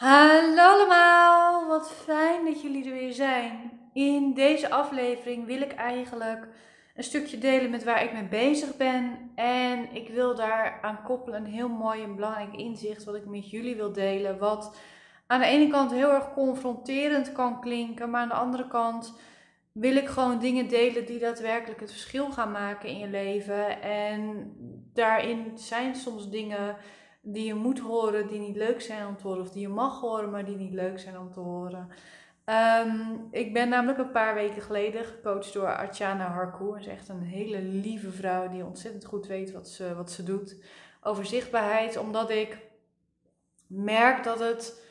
Hallo allemaal, wat fijn dat jullie er weer zijn. In deze aflevering wil ik eigenlijk een stukje delen met waar ik mee bezig ben. En ik wil daar aan koppelen een heel mooi en belangrijk inzicht wat ik met jullie wil delen. Wat aan de ene kant heel erg confronterend kan klinken, maar aan de andere kant wil ik gewoon dingen delen die daadwerkelijk het verschil gaan maken in je leven. En daarin zijn soms dingen die je moet horen, die niet leuk zijn om te horen. Of die je mag horen, maar die niet leuk zijn om te horen. Ehm, ik ben namelijk een paar weken geleden gecoacht door Archana Harkoe. Ze is echt een hele lieve vrouw die ontzettend goed weet wat ze, wat ze doet. Over zichtbaarheid, omdat ik merk dat het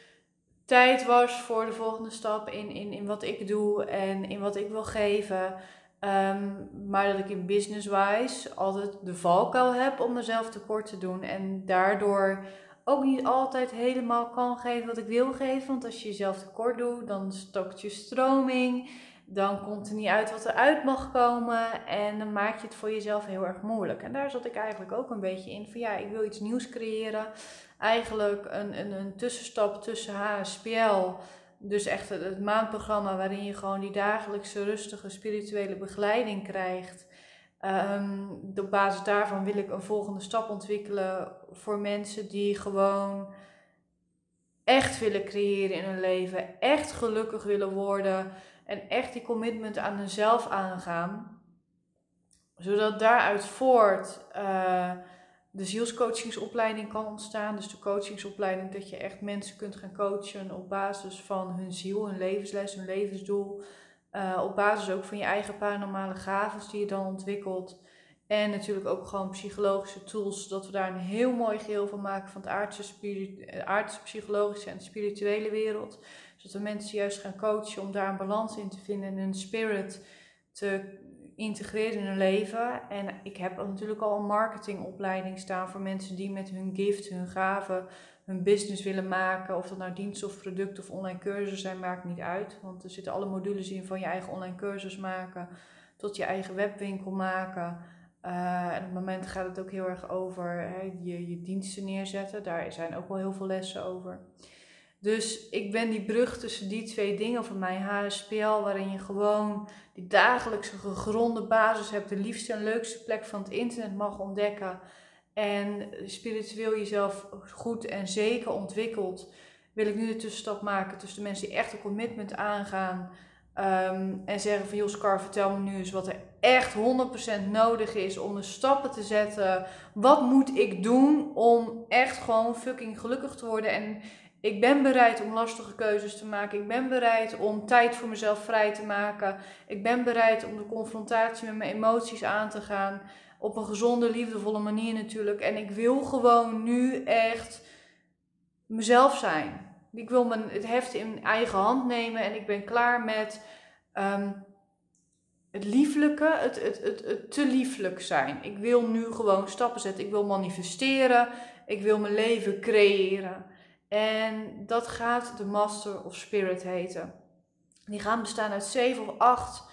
tijd was voor de volgende stap in, in, in wat ik doe en in wat ik wil geven. Ehm, maar dat ik in business-wise altijd de valkuil heb om mezelf tekort te doen. En daardoor ook niet altijd helemaal kan geven wat ik wil geven. Want als je jezelf tekort doet, dan stokt je stroming. Dan komt er niet uit wat eruit mag komen. En dan maak je het voor jezelf heel erg moeilijk. En daar zat ik eigenlijk ook een beetje in. Van ja, ik wil iets nieuws creëren. Eigenlijk een, een, een tussenstap tussen HSPL dus echt het, maandprogramma waarin je gewoon die dagelijkse rustige spirituele begeleiding krijgt. Um, op basis daarvan wil ik een volgende stap ontwikkelen voor mensen die gewoon echt willen creëren in hun leven, echt gelukkig willen worden en echt die commitment aan hunzelf aangaan. Zodat daaruit voort uh, de zielscoachingsopleiding kan ontstaan. Dus de coachingsopleiding dat je echt mensen kunt gaan coachen op basis van hun ziel, hun levensles, hun levensdoel. Uh, op basis ook van je eigen paranormale gaven die je dan ontwikkelt. En natuurlijk ook gewoon psychologische tools, zodat we daar een heel mooi geheel van maken van het aardse, eh, aardse psychologische en spirituele wereld. Zodat we mensen juist gaan coachen om daar een balans in te vinden en hun spirit te integreren in hun leven. En ik heb natuurlijk al een marketingopleiding staan voor mensen die met hun gift, hun gaven, hun business willen maken. Of dat nou dienst of product of online cursus zijn, maakt niet uit. Want er zitten alle modules in van je eigen online cursus maken tot je eigen webwinkel maken. Uh, en op het moment gaat het ook heel erg over hè, je, je diensten neerzetten. Daar zijn ook wel heel veel lessen over. Dus ik ben die brug tussen die twee dingen van mij, HSPL, waarin je gewoon die dagelijkse gegronde basis hebt, de liefste en leukste plek van het internet mag ontdekken. En spiritueel jezelf goed en zeker ontwikkelt, wil ik nu de tussenstap maken tussen de mensen die echt een commitment aangaan ehm, en zeggen van Joskar, vertel me nu eens wat er echt 100% nodig is om de stappen te zetten. Wat moet ik doen om echt gewoon fucking gelukkig te worden? En ik ben bereid om lastige keuzes te maken. Ik ben bereid om tijd voor mezelf vrij te maken. Ik ben bereid om de confrontatie met mijn emoties aan te gaan. Op een gezonde, liefdevolle manier natuurlijk. En ik wil gewoon nu echt mezelf zijn. Ik wil mijn, het heft in eigen hand nemen en ik ben klaar met ehm, het lieflijke, het, het, het, het te lieflijk zijn. Ik wil nu gewoon stappen zetten. Ik wil manifesteren. Ik wil mijn leven creëren. En dat gaat de Master of Spirit heten. Die gaan bestaan uit zeven of acht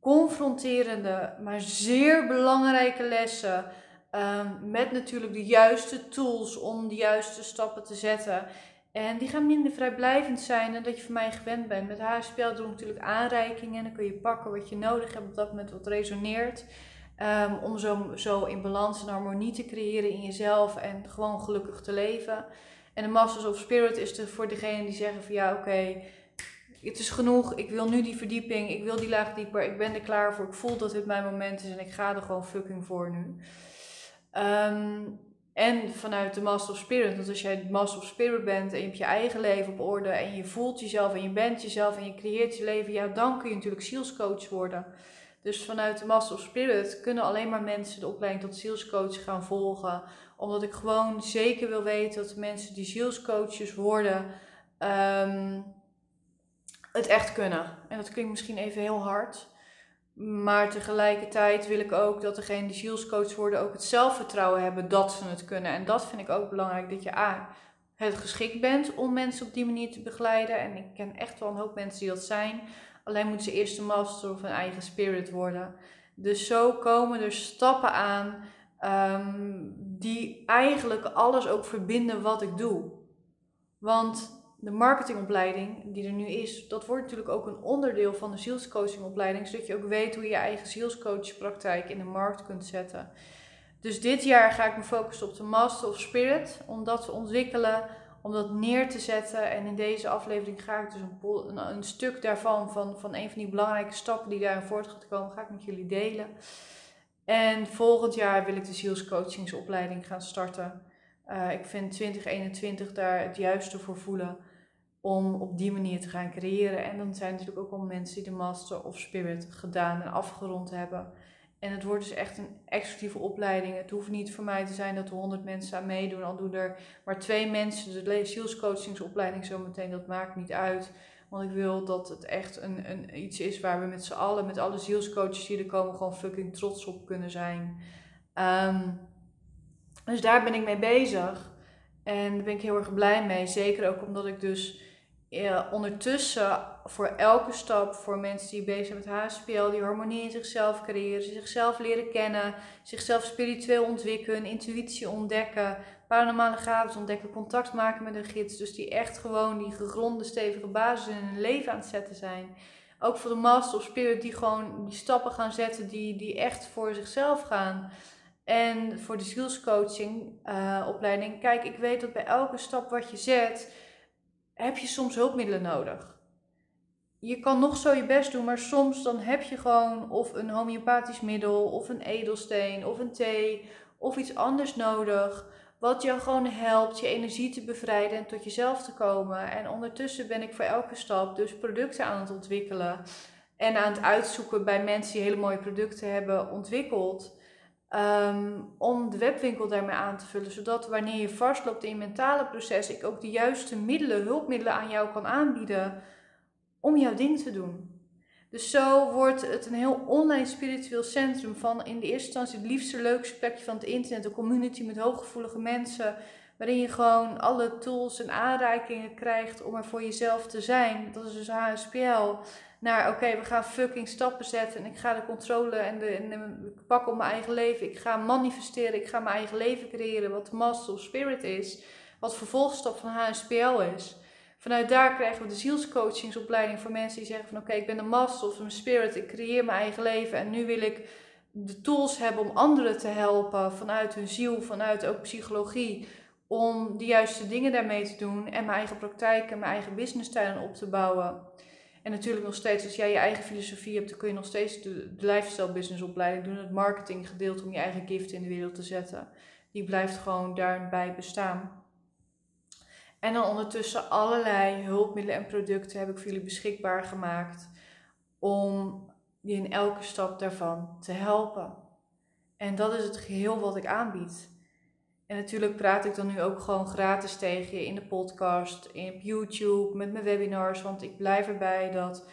confronterende, maar zeer belangrijke lessen. Um, met natuurlijk de juiste tools om de juiste stappen te zetten. En die gaan minder vrijblijvend zijn dan dat je van mij gewend bent. Met HSPL doen we natuurlijk aanreikingen. Dan kun je pakken wat je nodig hebt op dat moment wat resoneert. Um, om zo, zo in balans en harmonie te creëren in jezelf en gewoon gelukkig te leven. En de Masters of Spirit is er voor degene die zeggen van ja, oké, het is genoeg. Ik wil nu die verdieping. Ik wil die laag dieper. Ik ben er klaar voor. Ik voel dat dit mijn moment is en ik ga er gewoon fucking voor nu. Ehm, en vanuit de Master of Spirit. Want als jij de Master of Spirit bent en je hebt je eigen leven op orde en je voelt jezelf en je bent jezelf en je creëert je leven, ja, dan kun je natuurlijk zielscoach worden. Dus vanuit de Master of Spirit kunnen alleen maar mensen de opleiding tot zielscoach gaan volgen omdat ik gewoon zeker wil weten dat de mensen die zielscoaches worden, ehm, het echt kunnen. En dat klinkt misschien even heel hard. Maar tegelijkertijd wil ik ook dat degene die zielscoach worden ook het zelfvertrouwen hebben dat ze het kunnen. En dat vind ik ook belangrijk. Dat je A, het geschikt bent om mensen op die manier te begeleiden. En ik ken echt wel een hoop mensen die dat zijn. Alleen moeten ze eerst een master of een eigen spirit worden. Dus zo komen er stappen aan Um, die eigenlijk alles ook verbinden wat ik doe. Want de marketingopleiding die er nu is, dat wordt natuurlijk ook een onderdeel van de zielscoachingopleiding, zodat je ook weet hoe je je eigen zielscoachpraktijk in de markt kunt zetten. Dus dit jaar ga ik me focussen op de Master of Spirit, om dat te ontwikkelen, om dat neer te zetten. En in deze aflevering ga ik dus een, een, stuk daarvan, van, van een van die belangrijke stappen die daarin voort gaat komen, ga ik met jullie delen. En volgend jaar wil ik de zielscoachingsopleiding gaan starten. Uh, ik vind 2021 daar het juiste voor voelen om op die manier te gaan creëren. En dan zijn natuurlijk ook al mensen die de Master of Spirit gedaan en afgerond hebben. En het wordt dus echt een exclusieve opleiding. Het hoeft niet voor mij te zijn dat er 100 mensen aan meedoen. Al doen er maar twee mensen de zielscoachingsopleiding zometeen. Dat maakt niet uit. Want ik wil dat het echt een, een, iets is waar we met z'n allen, met alle zielscoaches die er komen, gewoon fucking trots op kunnen zijn. Um, dus daar ben ik mee bezig. En daar ben ik heel erg blij mee. Zeker ook omdat ik dus ja, ondertussen voor elke stap, voor mensen die bezig zijn met HSPL, die harmonie in zichzelf creëren, zichzelf leren kennen, zichzelf spiritueel ontwikkelen, intuïtie ontdekken, paranormale gaven ontdekken, contact maken met een gids. Dus die echt gewoon die gegronde, stevige basis in hun leven aan het zetten zijn. Ook voor de Master of Spirit die gewoon die stappen gaan zetten, die, die echt voor zichzelf gaan. En voor de zielscoaching uh, opleiding, kijk, ik weet dat bij elke stap wat je zet, heb je soms hulpmiddelen nodig. Je kan nog zo je best doen, maar soms dan heb je gewoon of een homeopathisch middel, of een edelsteen, of een thee, of iets anders nodig. Wat jou gewoon helpt je energie te bevrijden en tot jezelf te komen. En ondertussen ben ik voor elke stap dus producten aan het ontwikkelen. En aan het uitzoeken bij mensen die hele mooie producten hebben ontwikkeld. Ehm, om de webwinkel daarmee aan te vullen, zodat wanneer je vastloopt in je mentale proces, ik ook de juiste middelen, hulpmiddelen aan jou kan aanbieden om jouw ding te doen. Dus zo wordt het een heel online spiritueel centrum van in de eerste instantie het liefste leukste plekje van het internet, een community met hooggevoelige mensen, waarin je gewoon alle tools en aanreikingen krijgt om er voor jezelf te zijn. Dat is dus HSPL naar oké, we gaan fucking stappen zetten en ik ga de controle en de, en ik pak op mijn eigen leven. Ik ga manifesteren, ik ga mijn eigen leven creëren, wat de Master of Spirit is, wat vervolgstap van HSPL is. Vanuit daar krijgen we de zielscoachingsopleiding voor mensen die zeggen van oké, ik ben de Master of Spirit, ik creëer mijn eigen leven en nu wil ik de tools hebben om anderen te helpen vanuit hun ziel, vanuit ook psychologie, om de juiste dingen daarmee te doen en mijn eigen praktijk en mijn eigen businesstuin op te bouwen. En natuurlijk nog steeds, als jij je eigen filosofie hebt, dan kun je nog steeds de, de lifestyle business opleiding doen. Het marketing gedeelte om je eigen gift in de wereld te zetten. Die blijft gewoon daarbij bestaan. En dan ondertussen allerlei hulpmiddelen en producten heb ik voor jullie beschikbaar gemaakt. Om je in elke stap daarvan te helpen. En dat is het geheel wat ik aanbied. En natuurlijk praat ik dan nu ook gewoon gratis tegen je in de podcast, op YouTube, met mijn webinars. Want ik blijf erbij dat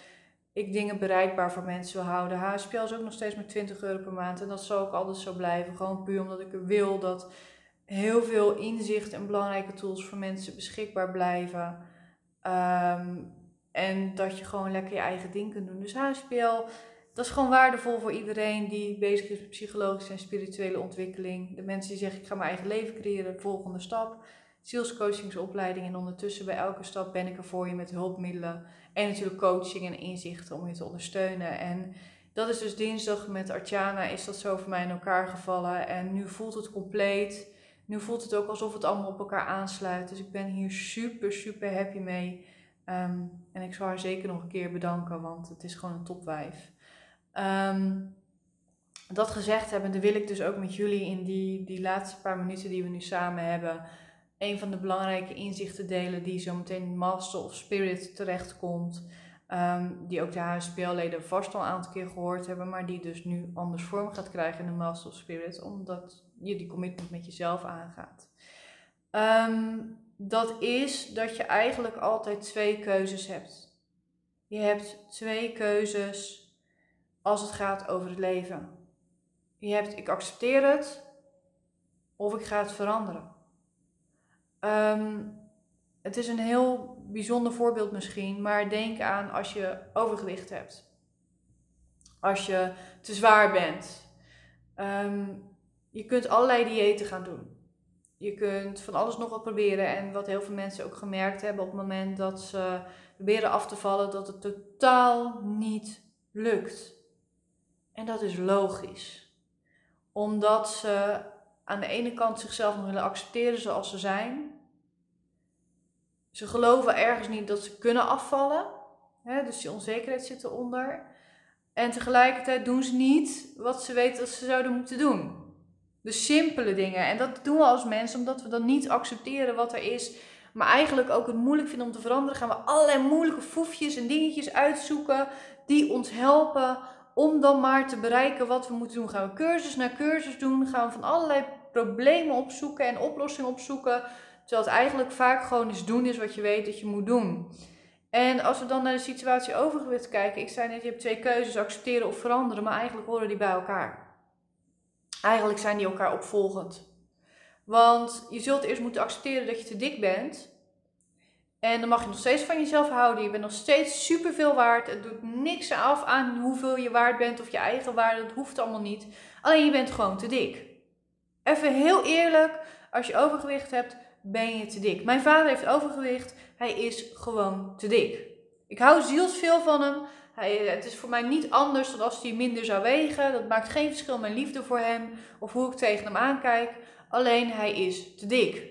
ik dingen bereikbaar voor mensen wil houden. HSPL is ook nog steeds maar 20 euro per maand. En dat zal ook altijd zo blijven. Gewoon puur omdat ik wil dat heel veel inzicht en belangrijke tools voor mensen beschikbaar blijven. Ehm, en dat je gewoon lekker je eigen ding kunt doen. Dus HSPL dat is gewoon waardevol voor iedereen die bezig is met psychologische en spirituele ontwikkeling. De mensen die zeggen ik ga mijn eigen leven creëren, volgende stap. Zielscoachingsopleiding en ondertussen bij elke stap ben ik er voor je met hulpmiddelen. En natuurlijk coaching en inzichten om je te ondersteunen. En dat is dus dinsdag met Artjana is dat zo voor mij in elkaar gevallen. En nu voelt het compleet. Nu voelt het ook alsof het allemaal op elkaar aansluit. Dus ik ben hier super, super happy mee. Ehm, en ik zal haar zeker nog een keer bedanken, want het is gewoon een topwijf. Um, dat gezegd hebbende wil ik dus ook met jullie in die, die laatste paar minuten die we nu samen hebben, een van de belangrijke inzichten delen die zometeen Master of Spirit terechtkomt. Um, die ook de HSPL-leden vast al een aantal keer gehoord hebben, maar die dus nu anders vorm gaat krijgen in de Master of Spirit, omdat je die commitment met jezelf aangaat. Um, dat is dat je eigenlijk altijd twee keuzes hebt. Je hebt twee keuzes als het gaat over het leven. Je hebt ik accepteer het of ik ga het veranderen. Ehm, het is een heel bijzonder voorbeeld misschien, maar denk aan als je overgewicht hebt. Als je te zwaar bent. Um, je kunt allerlei diëten gaan doen. Je kunt van alles nog wat proberen. En wat heel veel mensen ook gemerkt hebben op het moment dat ze proberen af te vallen, dat het totaal niet lukt. En dat is logisch. Omdat ze aan de ene kant zichzelf nog willen accepteren zoals ze zijn. Ze geloven ergens niet dat ze kunnen afvallen. Hè, dus die onzekerheid zit eronder. En tegelijkertijd doen ze niet wat ze weten dat ze zouden moeten doen. De simpele dingen. En dat doen we als mensen omdat we dan niet accepteren wat er is. Maar eigenlijk ook het moeilijk vinden om te veranderen. Gaan we allerlei moeilijke foefjes en dingetjes uitzoeken die ons helpen om dan maar te bereiken wat we moeten doen. Gaan we cursus naar cursus doen. Gaan we van allerlei problemen opzoeken en oplossingen opzoeken. Terwijl het eigenlijk vaak gewoon eens doen is wat je weet dat je moet doen. En als we dan naar de situatie overgewicht kijken. Ik zei net, je hebt twee keuzes, accepteren of veranderen. Maar eigenlijk horen die bij elkaar. Eigenlijk zijn die elkaar opvolgend. Want je zult eerst moeten accepteren dat je te dik bent. En dan mag je nog steeds van jezelf houden. Je bent nog steeds superveel waard. Het doet niks af aan hoeveel je waard bent of je eigen waarde. Dat hoeft allemaal niet. Alleen je bent gewoon te dik. Even heel eerlijk, als je overgewicht hebt, ben je te dik. Mijn vader heeft overgewicht. Hij is gewoon te dik. Ik hou zielsveel van hem. Hij, het is voor mij niet anders dan als hij minder zou wegen. Dat maakt geen verschil mijn liefde voor hem of hoe ik tegen hem aankijk. Alleen hij is te dik.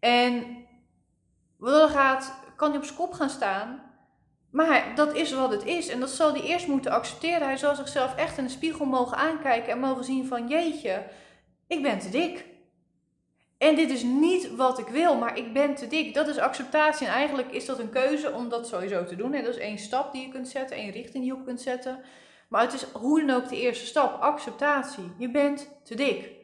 En wat er gaat, kan hij op zijn kop gaan staan. Maar dat is wat het is. En dat zal hij eerst moeten accepteren. Hij zal zichzelf echt in de spiegel mogen aankijken en mogen zien van jeetje, ik ben te dik. En dit is niet wat ik wil, maar ik ben te dik. Dat is acceptatie. En eigenlijk is dat een keuze om dat sowieso te doen. Dat is één stap die je kunt zetten, één richting die je kunt zetten. Maar het is hoe dan ook de eerste stap: acceptatie. Je bent te dik.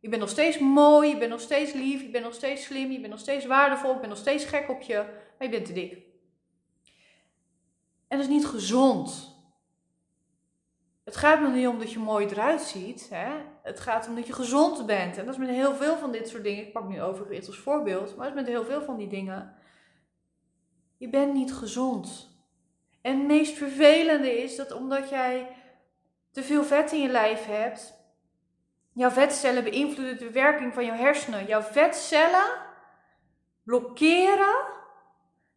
Je bent nog steeds mooi, je bent nog steeds lief, je bent nog steeds slim, je bent nog steeds waardevol, je bent nog steeds gek op je, maar je bent te dik. En dat is niet gezond. Het gaat me niet om dat je mooi eruit ziet. Hè? Het gaat om dat je gezond bent. En dat is met heel veel van dit soort dingen. Ik pak nu overgewicht als voorbeeld. Maar dat is met heel veel van die dingen. Je bent niet gezond. En het meest vervelende is dat omdat jij te veel vet in je lijf hebt. Jouw vetcellen beïnvloeden de werking van jouw hersenen. Jouw vetcellen blokkeren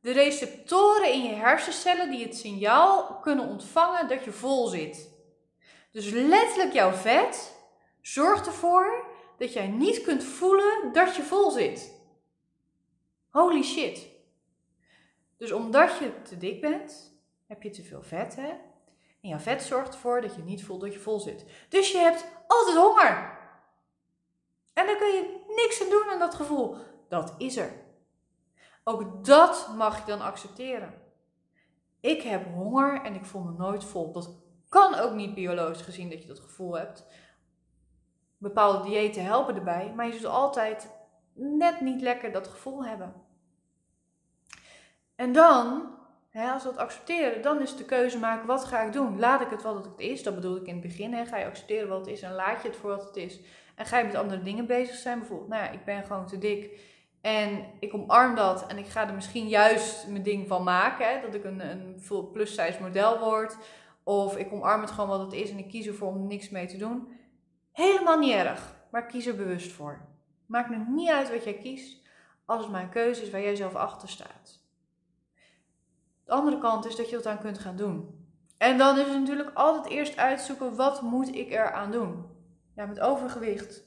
de receptoren in je hersencellen die het signaal kunnen ontvangen dat je vol zit. Dus letterlijk jouw vet zorgt ervoor dat jij niet kunt voelen dat je vol zit. Holy shit. Dus omdat je te dik bent, heb je te veel vet, hè? En jouw vet zorgt ervoor dat je niet voelt dat je vol zit. Dus je hebt altijd honger. En daar kun je niks aan doen aan dat gevoel. Dat is er. Ook dat mag je dan accepteren. Ik heb honger en ik voel me nooit vol. Dat kan ook niet biologisch gezien dat je dat gevoel hebt. Bepaalde diëten helpen erbij, maar je zult altijd net niet lekker dat gevoel hebben. En dan, als we dat accepteren, dan is de keuze maken: wat ga ik doen? Laat ik het wat het is? Dat bedoel ik in het begin. Ga je accepteren wat het is en laat je het voor wat het is? En ga je met andere dingen bezig zijn? Bijvoorbeeld, nou ja, ik ben gewoon te dik. En ik omarm dat en ik ga er misschien juist mijn ding van maken. Dat ik een, een plus size model word. Of ik omarm het gewoon wat het is en ik kies ervoor om niks mee te doen. Helemaal niet erg, maar kies er bewust voor. Maakt me niet uit wat jij kiest, als het maar een keuze is waar jij zelf achter staat. De andere kant is dat je dat aan kunt gaan doen. En dan is het natuurlijk altijd eerst uitzoeken, wat moet ik eraan doen? Ja, met overgewicht.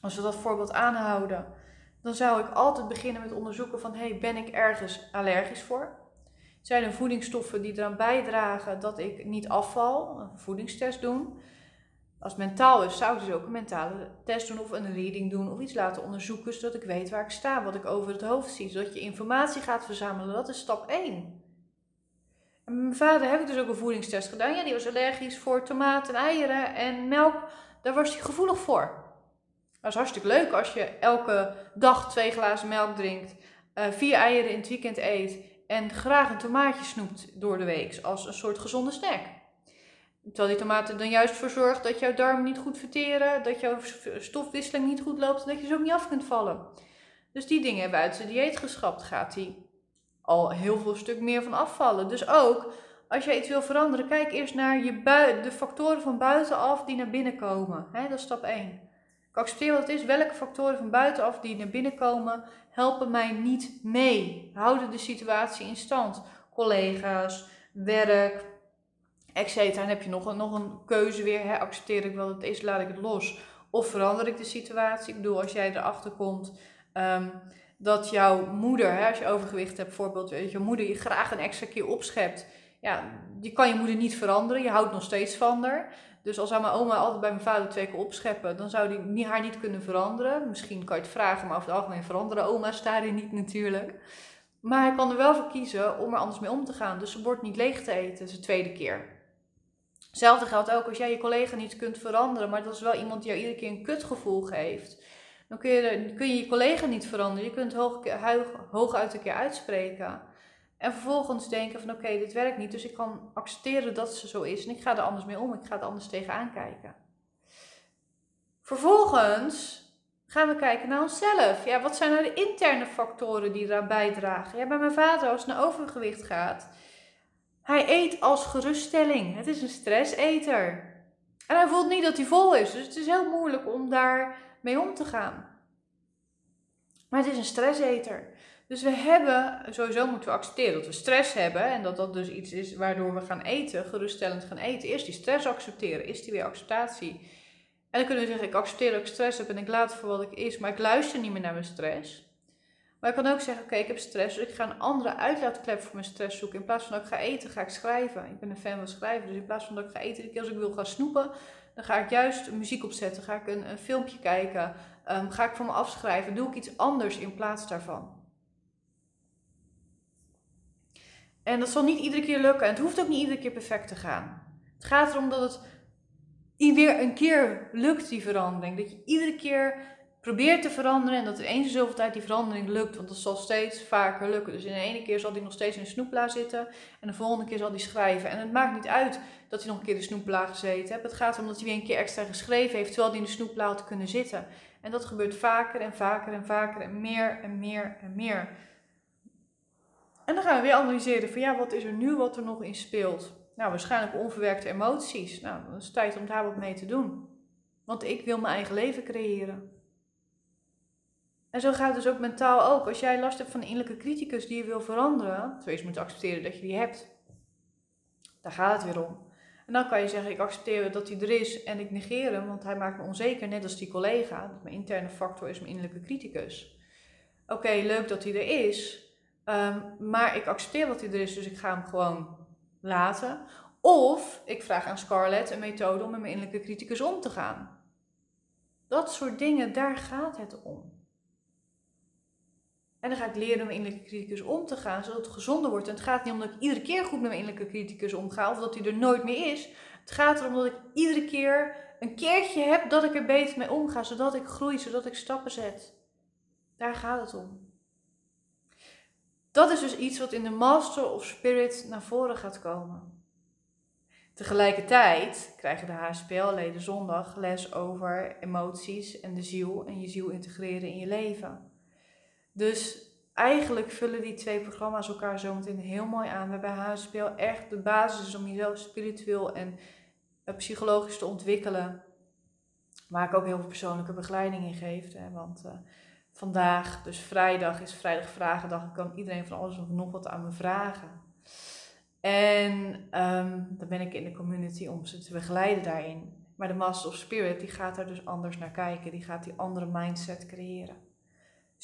Als we dat voorbeeld aanhouden, dan zou ik altijd beginnen met onderzoeken van, hey, ben ik ergens allergisch voor? Zijn er voedingsstoffen die eraan bijdragen dat ik niet afval? Een voedingstest doen. Als het mentaal is, zou ik dus ook een mentale test doen of een reading doen of iets laten onderzoeken, zodat ik weet waar ik sta, wat ik over het hoofd zie, zodat je informatie gaat verzamelen. Dat is stap 1. En mijn vader ik dus ook een voedingstest gedaan. Ja, die was allergisch voor tomaten, eieren en melk. Daar was hij gevoelig voor. Dat is hartstikke leuk als je elke dag twee glazen melk drinkt, uh, vier eieren in het weekend eet en graag een tomaatje snoept door de week als een soort gezonde snack. Terwijl die tomaten dan juist voor zorgt dat jouw darmen niet goed verteren, dat jouw stofwisseling niet goed loopt en dat je zo ook niet af kunt vallen. Dus die dingen hebben uit zijn dieet geschrapt. Gaat hij al heel veel stuk meer van afvallen. Dus ook als je iets wil veranderen, kijk eerst naar je de factoren van buitenaf die naar binnen komen. dat is stap 1. Ik accepteer wat het is. Welke factoren van buitenaf die naar binnen komen, helpen mij niet mee. Houden de situatie in stand. Collega's, werk, etc. Dan heb je nog een, nog een keuze weer. Hè? Accepteer ik wat het is, laat ik het los. Of verander ik de situatie? Ik bedoel, als jij erachter komt um, dat jouw moeder, hè, als je overgewicht hebt bijvoorbeeld, dat je moeder je graag een extra keer opschept. Ja, je kan je moeder niet veranderen. Je houdt nog steeds van haar. Dus als zou mijn oma altijd bij mijn vader twee keer opscheppen, dan zou die haar niet kunnen veranderen. Misschien kan je het vragen, maar over het algemeen veranderen oma's daarin niet natuurlijk. Maar hij kan er wel voor kiezen om er anders mee om te gaan. Dus ze wordt niet leeg te eten, de tweede keer. Hetzelfde geldt ook als jij je collega niet kunt veranderen, maar dat is wel iemand die jou iedere keer een kutgevoel geeft. Dan kun je, kun je je collega niet veranderen. Je kunt hoog, hoog uit een keer uitspreken. En vervolgens denken van oké, dit werkt niet. Dus ik kan accepteren dat ze zo is. En ik ga er anders mee om. Ik ga er anders tegenaan kijken. Vervolgens gaan we kijken naar onszelf. Ja, wat zijn nou de interne factoren die eraan bijdragen? Ja, bij mijn vader, als het naar overgewicht gaat, hij eet als geruststelling. Het is een stresseter. En hij voelt niet dat hij vol is. Dus het is heel moeilijk om daar mee om te gaan. Maar het is een stresseter. Dus we hebben, sowieso moeten we accepteren dat we stress hebben en dat dat dus iets is waardoor we gaan eten, geruststellend gaan eten. Eerst die stress accepteren, is die weer acceptatie. En dan kunnen we zeggen, ik accepteer dat ik stress heb en ik laat voor wat ik is, maar ik luister niet meer naar mijn stress. Maar ik kan ook zeggen, oké, ik heb stress, dus ik ga een andere uitlaatklep voor mijn stress zoeken. In plaats van dat ik ga eten, ga ik schrijven. Ik ben een fan van schrijven, dus in plaats van dat ik ga eten, als ik wil gaan snoepen, dan ga ik juist muziek opzetten, ga ik een, een filmpje kijken, um, ga ik voor me afschrijven, doe ik iets anders in plaats daarvan. En dat zal niet iedere keer lukken en het hoeft ook niet iedere keer perfect te gaan. Het gaat erom dat het weer een keer lukt, die verandering. Dat je iedere keer probeert te veranderen en dat er eens zoveel tijd die verandering lukt. Want dat zal steeds vaker lukken. Dus in de ene keer zal hij nog steeds in een snoepla zitten en de volgende keer zal hij schrijven. En het maakt niet uit dat hij nog een keer de snoepla gezeten heeft. Het gaat erom dat hij weer een keer extra geschreven heeft terwijl hij in de snoepla had kunnen zitten. En dat gebeurt vaker en vaker en vaker en meer en meer en meer. En dan gaan we weer analyseren van ja, wat is er nu wat er nog in speelt? Nou, waarschijnlijk onverwerkte emoties. Nou, dan is het tijd om daar wat mee te doen. Want ik wil mijn eigen leven creëren. En zo gaat het dus ook mentaal ook. Als jij last hebt van een innerlijke criticus die je wil veranderen, terwijl je moet accepteren dat je die hebt. Daar gaat het weer om. En dan kan je zeggen, ik accepteer dat hij er is en ik negeer hem, want hij maakt me onzeker, net als die collega. Mijn interne factor is mijn innerlijke criticus. Oké, leuk dat hij er is, ehm, maar ik accepteer dat hij er is, dus ik ga hem gewoon laten. Of ik vraag aan Scarlett een methode om met mijn innerlijke criticus om te gaan. Dat soort dingen, daar gaat het om. En dan ga ik leren met mijn innerlijke criticus om te gaan, zodat het gezonder wordt. En het gaat niet om dat ik iedere keer goed met mijn innerlijke criticus omga, of dat hij er nooit meer is. Het gaat erom dat ik iedere keer een keertje heb dat ik er beter mee omga, zodat ik groei, zodat ik stappen zet. Daar gaat het om. Dat is dus iets wat in de Master of Spirit naar voren gaat komen. Tegelijkertijd krijgen de HSPL-leden zondag les over emoties en de ziel en je ziel integreren in je leven. Dus eigenlijk vullen die twee programma's elkaar zometeen heel mooi aan. Waarbij HSPL echt de basis is om jezelf spiritueel en eh, psychologisch te ontwikkelen. Waar ik ook heel veel persoonlijke begeleiding in geef. Hè, want uh, vandaag, dus vrijdag, is vrijdag vragendag. Ik kan iedereen van alles nog wat aan me vragen. En um, dan ben ik in de community om ze te begeleiden daarin. Maar de Master of Spirit, die gaat daar dus anders naar kijken. Die gaat die andere mindset creëren.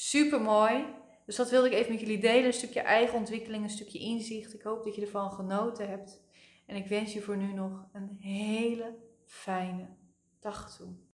Super mooi. Dus dat wilde ik even met jullie delen. Een stukje eigen ontwikkeling, een stukje inzicht. Ik hoop dat je ervan genoten hebt. En ik wens je voor nu nog een hele fijne dag toe.